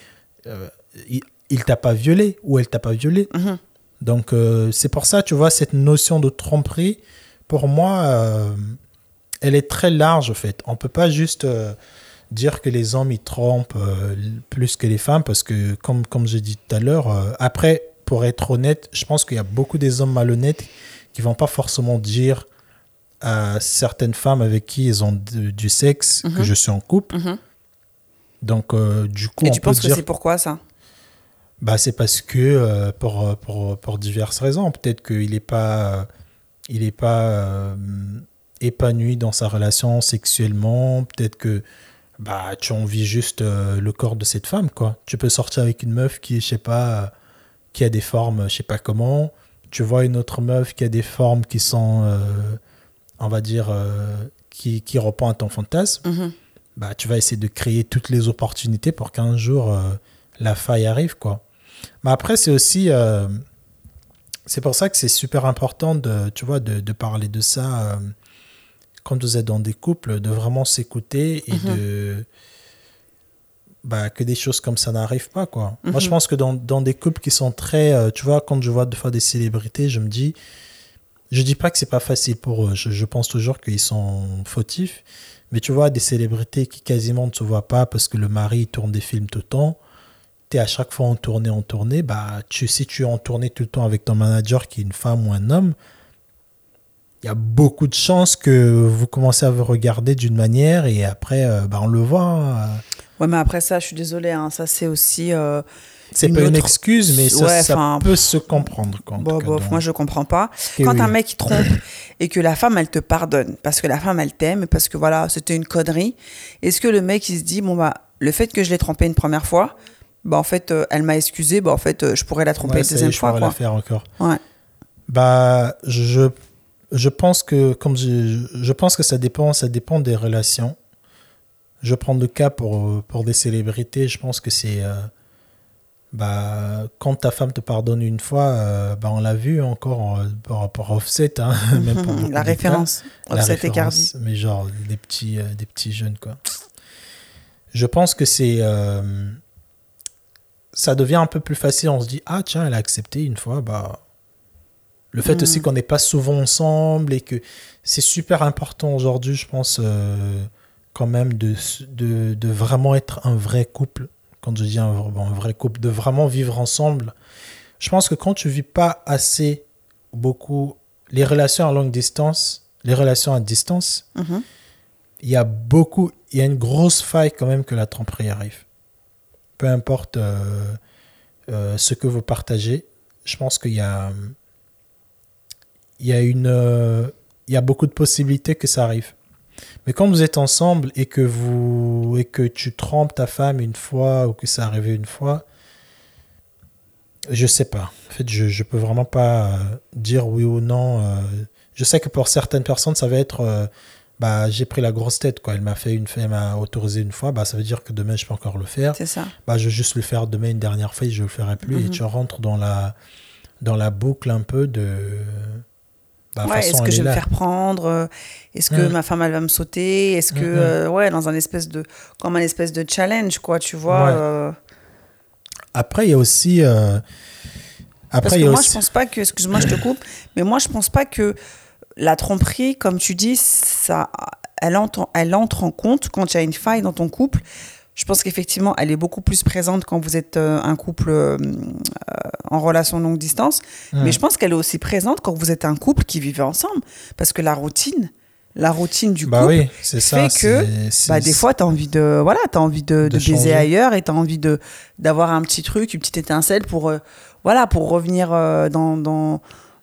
euh, il, il t'a pas violé ou elle t'a pas violé. Donc euh, c'est pour ça, tu vois, cette notion de tromperie, pour moi, euh, elle est très large en fait. On peut pas juste euh, dire que les hommes ils trompent euh, plus que les femmes parce que comme comme j'ai dit tout à l'heure, après pour être honnête, je pense qu'il y a beaucoup des hommes malhonnêtes qui vont pas forcément dire à certaines femmes avec qui ils ont de- du sexe que Mhm. je suis en couple. Mhm. Donc du coup, Et on tu peut penses que c'est pourquoi ça? Bah, c'est parce que pour, pour, pour diverses raisons. Peut-être qu'il n'est pas, il est pas euh, épanoui dans sa relation sexuellement. Peut-être que bah, tu envies juste euh, le corps de cette femme. Quoi. Tu peux sortir avec une meuf qui, je sais pas, euh, qui a des formes, je sais pas comment. Tu vois une autre meuf qui a des formes qui sont, euh, on va dire, qui, qui répondent à ton fantasme. Mhm. Bah, tu vas essayer de créer toutes les opportunités pour qu'un jour la faille arrive quoi. Mais après c'est aussi c'est pour ça que c'est super important de tu vois de, de parler de ça euh, quand vous êtes dans des couples de vraiment s'écouter et Mhm. de bah, que des choses comme ça n'arrivent pas quoi. Moi je Mhm. pense que dans, dans des couples qui sont très euh, tu vois quand je vois des fois des célébrités je me dis je dis pas que c'est pas facile pour eux. Je, je pense toujours qu'ils sont fautifs. Mais tu vois, des célébrités qui quasiment ne se voient pas parce que le mari tourne des films tout le temps. Tu es à chaque fois en tournée, en tournée. Bah, tu, si tu es en tournée tout le temps avec ton manager qui est une femme ou un homme, il y a beaucoup de chances que vous commencez à vous regarder d'une manière et après, euh, bah, on le voit. hein. Ouais, mais après ça, je suis désolée, hein, ça c'est aussi. euh, C'est pas une excuse, mais ça, Ouais, ça enfin, peut se comprendre. En Bon, donc. moi je comprends pas. Et Quand oui. un mec trompe <coughs> et que la femme elle te pardonne parce que la femme elle t'aime parce que voilà c'était une connerie, est-ce que le mec il se dit bon bah le fait que je l'ai trompé une première fois, bah en fait euh, elle m'a excusé, bah en fait euh, je pourrais la tromper Ouais, est, deuxième je fois pourrais la quoi. faire encore. Ouais. Bah, je, je pense que, comme je, je pense que ça dépend, ça dépend des relations. Je prends le cas pour, pour des célébrités. Je pense que c'est, euh, bah, quand ta femme te pardonne une fois, bah, on l'a vu encore par rapport à Offset, hein, <laughs> même pour <laughs> la cas. référence. La Offset et Cardi. Mais genre des petits, des petits jeunes, quoi. Je pense que c'est. Ça devient un peu plus facile. On se dit, ah tiens, elle a accepté une fois. Bah, le fait Mm. aussi qu'on n'est pas souvent ensemble et que c'est super important aujourd'hui, je pense, euh, quand même, de, de, de vraiment être un vrai couple. Quand je dis un, bon, un vrai couple, de vraiment vivre ensemble. Je pense que quand tu vis pas assez beaucoup les relations à longue distance, les relations à distance. Mhm. Il y a beaucoup, il y a une grosse faille quand même que la tromperie arrive. Peu importe euh, euh, ce que vous partagez, je pense qu'il y a, il y a une, euh, il y a beaucoup de possibilités que ça arrive. Mais quand vous êtes ensemble et que vous et que tu trompes ta femme une fois ou que ça arrive une fois, je sais pas. En fait, je je peux vraiment pas dire oui ou non. je sais que pour certaines personnes, ça va être bah j'ai pris la grosse tête quoi. Elle m'a fait une elle m'a autorisé une fois, bah ça veut dire que demain je peux encore le faire. C'est ça. Bah je vais juste le faire demain une dernière fois et je le ferai plus et Mhm. tu rentres dans la dans la boucle un peu de bah, Ouais, est-ce que je vais me là. faire prendre euh, Est-ce que Mm. ma femme elle va me sauter Est-ce que Mm, mm. euh, ouais dans un espèce de comme un espèce de challenge quoi tu vois Ouais. euh, Après, il y a aussi. euh, Parce Après, que y a moi aussi. je pense pas que excuse-moi je te coupe mais moi je pense pas que la tromperie comme tu dis ça elle entre elle entre en compte quand il y a une faille dans ton couple. Je pense qu'effectivement, elle est beaucoup plus présente quand vous êtes euh, un couple euh, euh, en relation longue distance. Mais je pense qu'elle est aussi présente quand vous êtes un couple qui vivez ensemble. Parce que la routine, la routine du Bah couple, oui, c'est ça. fait que, bah, des fois, tu as envie de, voilà, as envie de, De de baiser ailleurs et tu as envie de, d'avoir un petit truc, une petite étincelle pour, euh, voilà, pour revenir euh, dans, dans,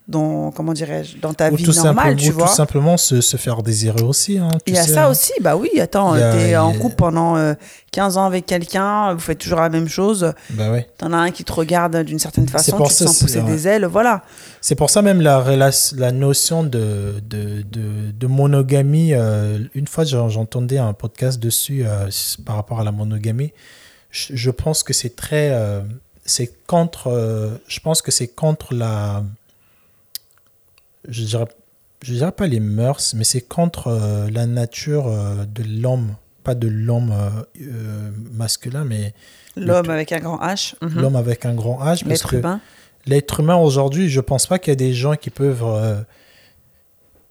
dans, comment dirais-je, dans ta ou vie normale, tu ou vois. tout simplement se, se faire désirer aussi. hein, tu Il y a sais, ça hein. aussi, bah oui, attends, t'es en couple pendant euh, 15 ans avec quelqu'un, vous faites toujours la même chose, Bah ouais. t'en as un qui te regarde d'une certaine façon, pour tu te ça, sens c'est- pousser ouais. des ailes, voilà. C'est pour ça même la, la notion de, de, de, de monogamie, euh, une fois j'en- j'entendais un podcast dessus euh, par rapport à la monogamie, je, je pense que c'est très... euh, c'est contre... je pense que c'est contre la... Je dirais, je dirais pas les mœurs, mais c'est contre euh, la nature euh, de l'homme. Pas de l'homme euh, masculin, mais L'homme avec un grand H, mhm. l'homme avec un grand H. parce l'être que- humain. L'être humain aujourd'hui, je pense pas qu'il y a des gens qui peuvent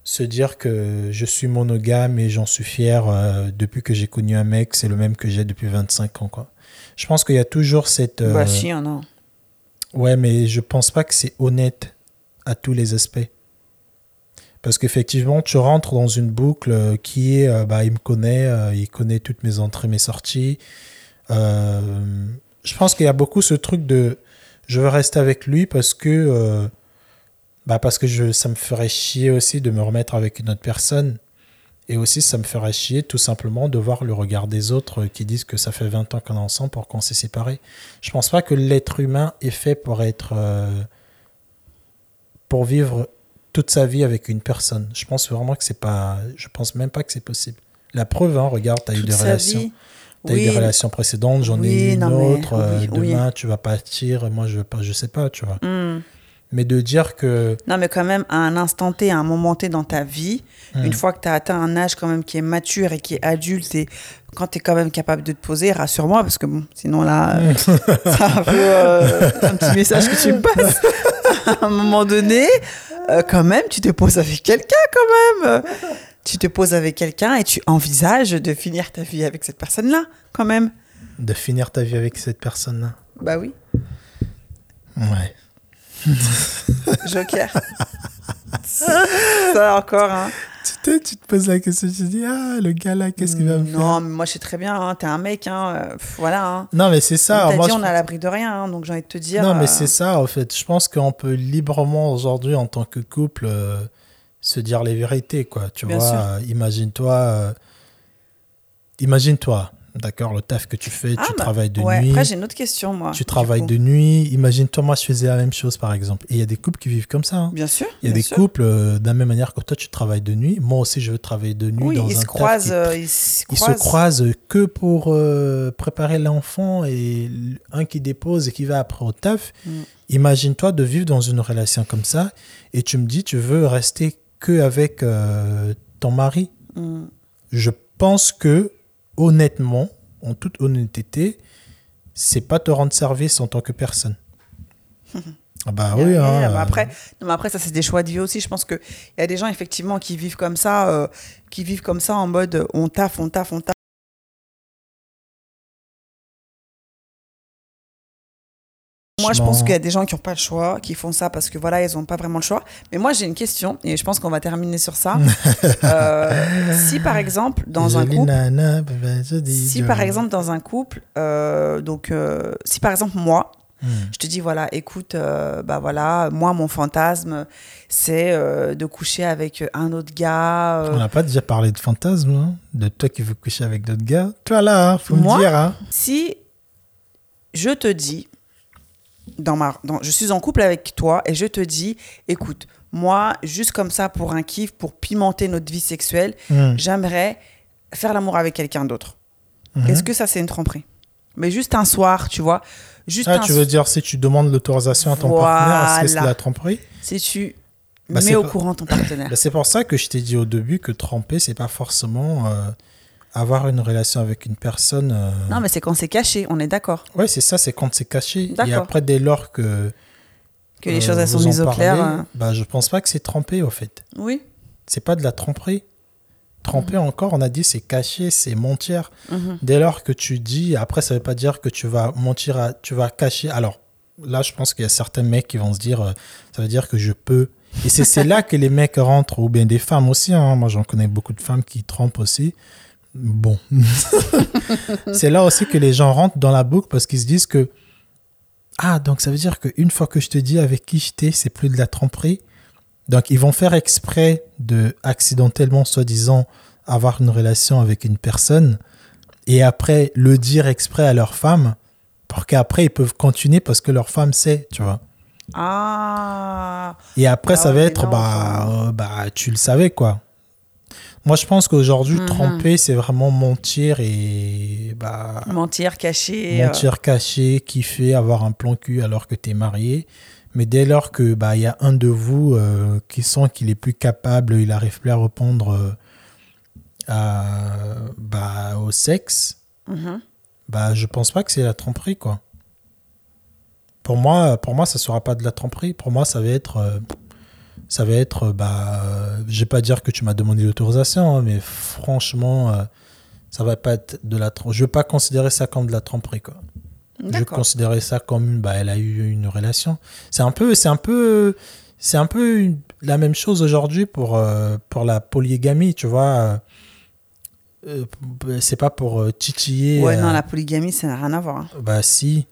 se dire que je suis monogame et j'en suis fier depuis que j'ai connu un mec, c'est le même que j'ai depuis 25 ans. Quoi. Je pense qu'il y a toujours cette... Bah si, non. Ouais, mais je pense pas que c'est honnête à tous les aspects. Parce qu'effectivement, tu rentres dans une boucle euh, qui est, euh, bah, il me connaît, euh, il connaît toutes mes entrées, mes sorties. Je pense qu'il y a beaucoup ce truc de, je veux rester avec lui parce que, bah, parce que je, ça me ferait chier aussi de me remettre avec une autre personne. Et aussi, ça me ferait chier tout simplement de voir le regard des autres qui disent que ça fait 20 ans qu'on est ensemble pour qu'on s'est séparés. Je pense pas que l'être humain est fait pour être. euh, pour vivre toute sa vie avec une personne. Je pense vraiment que c'est pas. Je pense même pas que c'est possible. La preuve, hein, regarde, tu as eu des relations. vie. T'as eu des relations précédentes, j'en ai eu une non, mais autre. euh, oui, demain, tu vas partir, moi, je veux pas, je sais pas, tu vois. Hmm. Mais de dire que. Non, mais quand même, à un instant T, à un moment T dans ta vie, Hmm. une fois que tu as atteint un âge quand même qui est mature et qui est adulte, et quand tu es quand même capable de te poser, rassure-moi, parce que bon, sinon là, <laughs> euh, c'est un peu euh, un petit message que tu me passes. <laughs> <laughs> à un moment donné, euh, quand même, tu te poses avec quelqu'un quand même. Tu te poses avec quelqu'un et tu envisages de finir ta vie avec cette personne-là, quand même. de finir ta vie avec cette personne-là. Bah oui, Ouais. Joker. <laughs> Ça encore, hein. Tu te, tu te poses la question, tu te dis, ah, le gars là, qu'est-ce qu'il va me faire Non, mais moi je sais très bien, hein, t'es un mec, hein, euh, pff, voilà. Hein. Non, mais c'est ça. Comme t'as moi, dit, je- on est à l'abri de rien, hein, donc j'ai envie de te dire. Non, mais euh, c'est ça, en fait. Je pense qu'on peut librement, aujourd'hui, en tant que couple, euh, se dire les vérités, quoi. Tu Bien vois, euh, imagine-toi. imagine-toi, d'accord, le taf que tu fais, Ah, tu bah, travailles de ouais, nuit. Après, j'ai une autre question, moi. Tu travailles de nuit. Imagine-toi, moi, je faisais la même chose, par exemple. Et il y a des couples qui vivent comme ça. hein. Bien sûr. Il y a des sûr. couples, euh, de la même manière que toi, tu travailles de nuit. Moi aussi, je veux travailler de nuit Oui, dans ils un se croisent. qui- euh, ils se ils se croisent. croisent que pour euh, préparer l'enfant et un qui dépose et qui va après au taf. Mm. Imagine-toi de vivre dans une relation comme ça et tu me dis tu veux rester que avec euh, ton mari. Mm. Je pense que honnêtement, en toute honnêteté, c'est pas te rendre service en tant que personne. <laughs> Ah bah oui, Ouais, hein, bah euh, après, non, mais après, ça, c'est des choix de vie aussi. Je pense qu'il y a des gens, effectivement, qui vivent comme ça, euh, qui vivent comme ça en mode euh, on taffe, on taffe, on taffe. Moi, je pense qu'il y a des gens qui n'ont pas le choix, qui font ça parce que voilà, ils n'ont pas vraiment le choix. Mais moi, j'ai une question et je pense qu'on va terminer sur ça. <laughs> Euh, si par exemple, dans un couple, si par exemple dans un couple, donc si par exemple moi, hmm. je te dis voilà, écoute, bah voilà, moi mon fantasme, c'est de coucher avec un autre gars. On n'a pas déjà parlé de fantasme, hein de toi qui veux coucher avec d'autres gars. Toi là, faut moi, me dire. Hein. Si je te dis, dans ma, dans, je suis en couple avec toi et je te dis, écoute, moi, juste comme ça, pour un kiff, pour pimenter notre vie sexuelle, hmm. j'aimerais faire l'amour avec quelqu'un d'autre. Hmm. Est-ce que ça, c'est une tromperie? Mais juste un soir, tu vois. Juste ah, tu veux dire, si tu demandes l'autorisation à ton partenaire, est-ce que c'est la tromperie? Si tu bah, mets au courant ton partenaire. Bah, c'est pour ça que je t'ai dit au début que tromper, c'est pas forcément. Euh, avoir une relation avec une personne. Euh, non, mais c'est quand c'est caché, on est d'accord. Oui, c'est ça, c'est quand c'est caché. Et après, dès lors que. Que les choses elles sont mises au clair. Hein. Bah, je pense pas que c'est trempé, au fait. Oui. C'est pas de la tromperie. Tremper mhm. encore, on a dit c'est caché, c'est mentir. Mhm. Dès lors que tu dis, après, ça veut pas dire que tu vas mentir, à, tu vas cacher. Alors, là, je pense qu'il y a certains mecs qui vont se dire, euh, ça veut dire que je peux. Et c'est <laughs> là que les mecs rentrent, ou bien des femmes aussi. Hein. Moi, j'en connais beaucoup de femmes qui trompent aussi. Bon. <laughs> c'est là aussi que les gens rentrent dans la boucle parce qu'ils se disent que ah, donc ça veut dire qu'une fois que je te dis avec qui j'étais, c'est plus de la tromperie. Donc ils vont faire exprès de accidentellement, soi-disant, avoir une relation avec une personne et après le dire exprès à leur femme pour qu'après ils peuvent continuer parce que leur femme sait, tu vois. Ah. Et après, ça ah va être, bah, euh, bah, tu le savais, quoi. Moi, je pense qu'aujourd'hui, mhm. tromper, c'est vraiment mentir et. Bah, mentir, cacher. Euh. Mentir, cacher, kiffer, avoir un plan cul alors que tu es marié. Mais dès lors que bah il y a un de vous euh, qui sent qu'il est plus capable, il arrive plus à répondre euh, à, bah, au sexe, mhm. bah je pense pas que c'est la tromperie quoi. Pour moi, pour moi, ça sera pas de la tromperie. Pour moi, ça va être ça va être, bah, je vais pas dire que tu m'as demandé l'autorisation, hein, mais franchement, euh, ça va pas être de la. Je vais pas considérer ça comme de la tromperie, quoi. Je vais considérer ça comme, bah, elle a eu une relation. C'est un peu, c'est un peu, c'est un peu la même chose aujourd'hui pour euh, pour la polygamie, tu vois. Euh, c'est pas pour titiller. Ouais, non, la polygamie, ça n'a rien à voir. Hein. Bah si.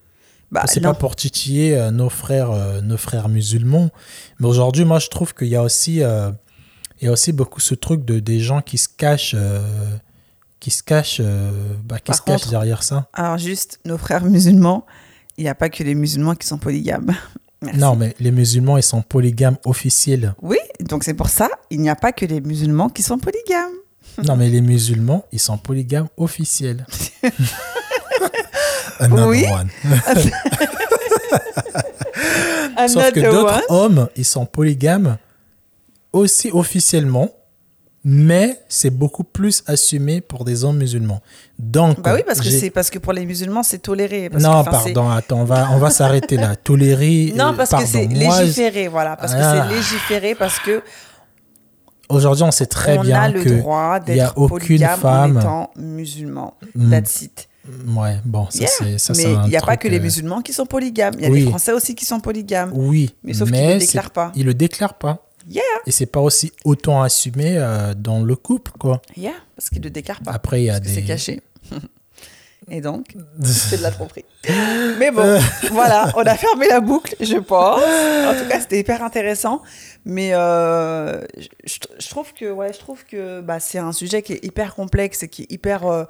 Bah, c'est pas pour titiller euh, nos frères, euh, nos frères musulmans. Mais aujourd'hui, moi, je trouve qu'il y a aussi, euh, il y a aussi beaucoup ce truc de des gens qui se cachent, qui se cachent, bah, qui se cachent derrière ça. Alors juste, nos frères musulmans, il n'y a pas que les musulmans qui sont polygames. <laughs> Non, mais les musulmans, ils sont polygames officiels. Oui, donc c'est pour ça, il n'y a pas que les musulmans qui sont polygames. Non, mais les musulmans, ils sont polygames officiels. <laughs> oui. <laughs> Sauf que d'autres hommes, ils sont polygames aussi officiellement, mais c'est beaucoup plus assumé pour des hommes musulmans. Donc, bah oui, parce que c'est parce que pour les musulmans, c'est toléré. non, pardon, attends, on va, on va s'arrêter là. <laughs> Toléré. Non, parce que c'est légiféré, voilà, parce que c'est ah. légiféré, parce que Aujourd'hui, on sait très bien que il n'y a aucune femme en étant musulman. Hmm. That's it. Ouais, bon, ça c'est ça. Mais il n'y a pas que les euh, musulmans qui sont polygames. Il y a les Français aussi qui sont polygames. Oui. Mais sauf qu'ils ne le déclarent pas. Ils le déclarent pas. Yeah. Et c'est pas aussi autant assumé euh, dans le couple, quoi. Yeah, parce qu'ils ne le déclarent pas. Après, il y a des. C'est caché. <laughs> Et donc, <laughs> c'est de la tromperie. Mais bon, voilà, on a fermé la boucle, je pense. En tout cas, c'était hyper intéressant. Mais euh, je, trouve que, ouais, je trouve que bah, c'est un sujet qui est hyper complexe et qui est hyper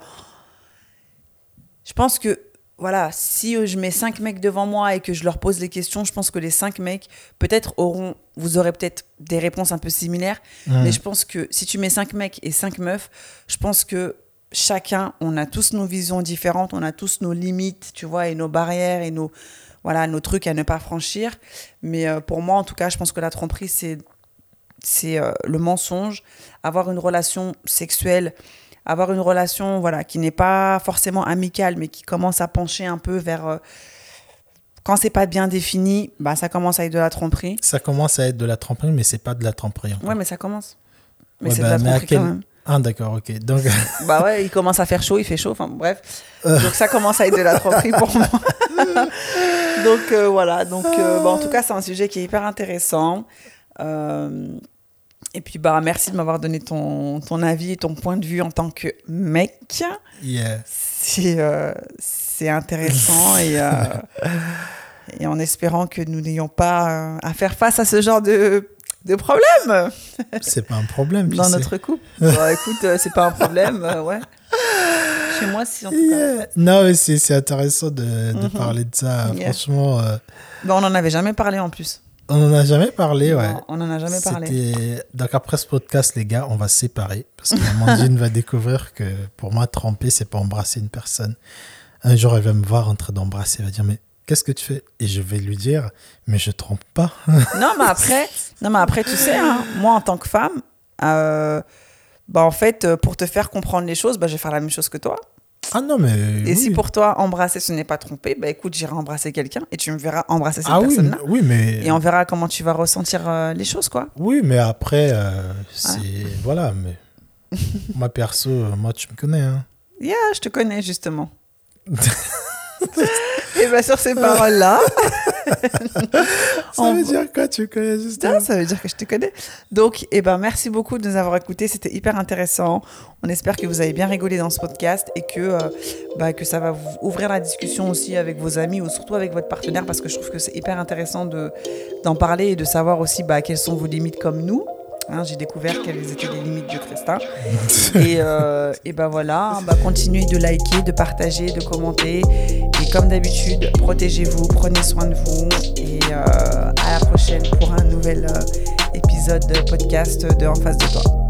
je pense que voilà, si euh, je mets cinq mecs devant moi et que je leur pose les questions, je pense que les cinq mecs, peut-être auront, vous aurez peut-être des réponses un peu similaires, mais je pense que si tu mets cinq mecs et cinq meufs, je pense que chacun, on a tous nos visions différentes, on a tous nos limites, tu vois, et nos barrières et nos, voilà, nos trucs à ne pas franchir. Mais euh, pour moi, en tout cas, je pense que la tromperie, c'est, c'est euh, le mensonge. Avoir une relation sexuelle avoir une relation voilà, qui n'est pas forcément amicale, mais qui commence à pencher un peu vers... Euh, quand c'est pas bien défini, bah, ça commence à être de la tromperie. Ça commence à être de la tromperie, mais c'est pas de la tromperie. Ouais, mais ça commence. Mais c'est de bah, la tromperie quand même. Ah, d'accord, ok. Donc... <laughs> bah ouais, il commence à faire chaud, il fait chaud, enfin bref. Donc ça commence à être de la tromperie pour moi. <laughs> donc euh, voilà, donc euh, bah, en tout cas, c'est un sujet qui est hyper intéressant. Euh, et puis, bah, merci de m'avoir donné ton, ton avis et ton point de vue en tant que mec. Yeah. C'est intéressant et, <laughs> et en espérant que nous n'ayons pas à faire face à ce genre de de problème. C'est pas un problème. Dans notre couple. Bah, écoute, euh, c'est pas un problème, euh, ouais. Chez moi, si en tout cas. Non, c'est intéressant de, de mhm. parler de ça. Franchement. Euh, bah, on n'en avait jamais parlé en plus. On n'en a jamais parlé, ouais. on n'en a jamais parlé. Donc après ce podcast, les gars, on va se séparer. Parce que Amandine <laughs> va découvrir que pour moi, tremper, c'est pas embrasser une personne. Un jour, elle va me voir en train d'embrasser. Elle va dire, mais qu'est-ce que tu fais? Et je vais lui dire, mais je trompe pas. <laughs> non, mais après, <laughs> non, mais après tu sais, hein, moi en tant que femme, euh, bah en fait, euh, pour te faire comprendre les choses, bah, je vais faire la même chose que toi. Ah non, mais. Et si pour toi, embrasser, ce n'est pas tromper, bah écoute, j'irai embrasser quelqu'un et tu me verras embrasser cette ah personne-là. Oui, mais. Et on verra comment tu vas ressentir euh, les choses, quoi. Oui, mais après, c'est. Voilà, mais. <laughs> moi, perso, moi, tu me connais, hein. Yeah, je te connais, justement. <laughs> Et bien sur ces paroles-là. <laughs> ça veut dire quoi, tu connais justement Ça veut dire que je te connais. Donc, eh ben, merci beaucoup de nous avoir écoutés. C'était hyper intéressant. On espère que vous avez bien rigolé dans ce podcast et que, euh, bah, que ça va vous ouvrir la discussion aussi avec vos amis ou surtout avec votre partenaire parce que je trouve que c'est hyper intéressant d'en parler et de savoir aussi bah, quelles sont vos limites comme nous. Hein, j'ai découvert quelles étaient les limites du Tristan. <laughs> et, euh, et ben voilà, bah continuez de liker, de partager, de commenter. Et comme d'habitude, protégez-vous, prenez soin de vous. Et euh, à la prochaine pour un nouvel euh, épisode de podcast de En face de toi.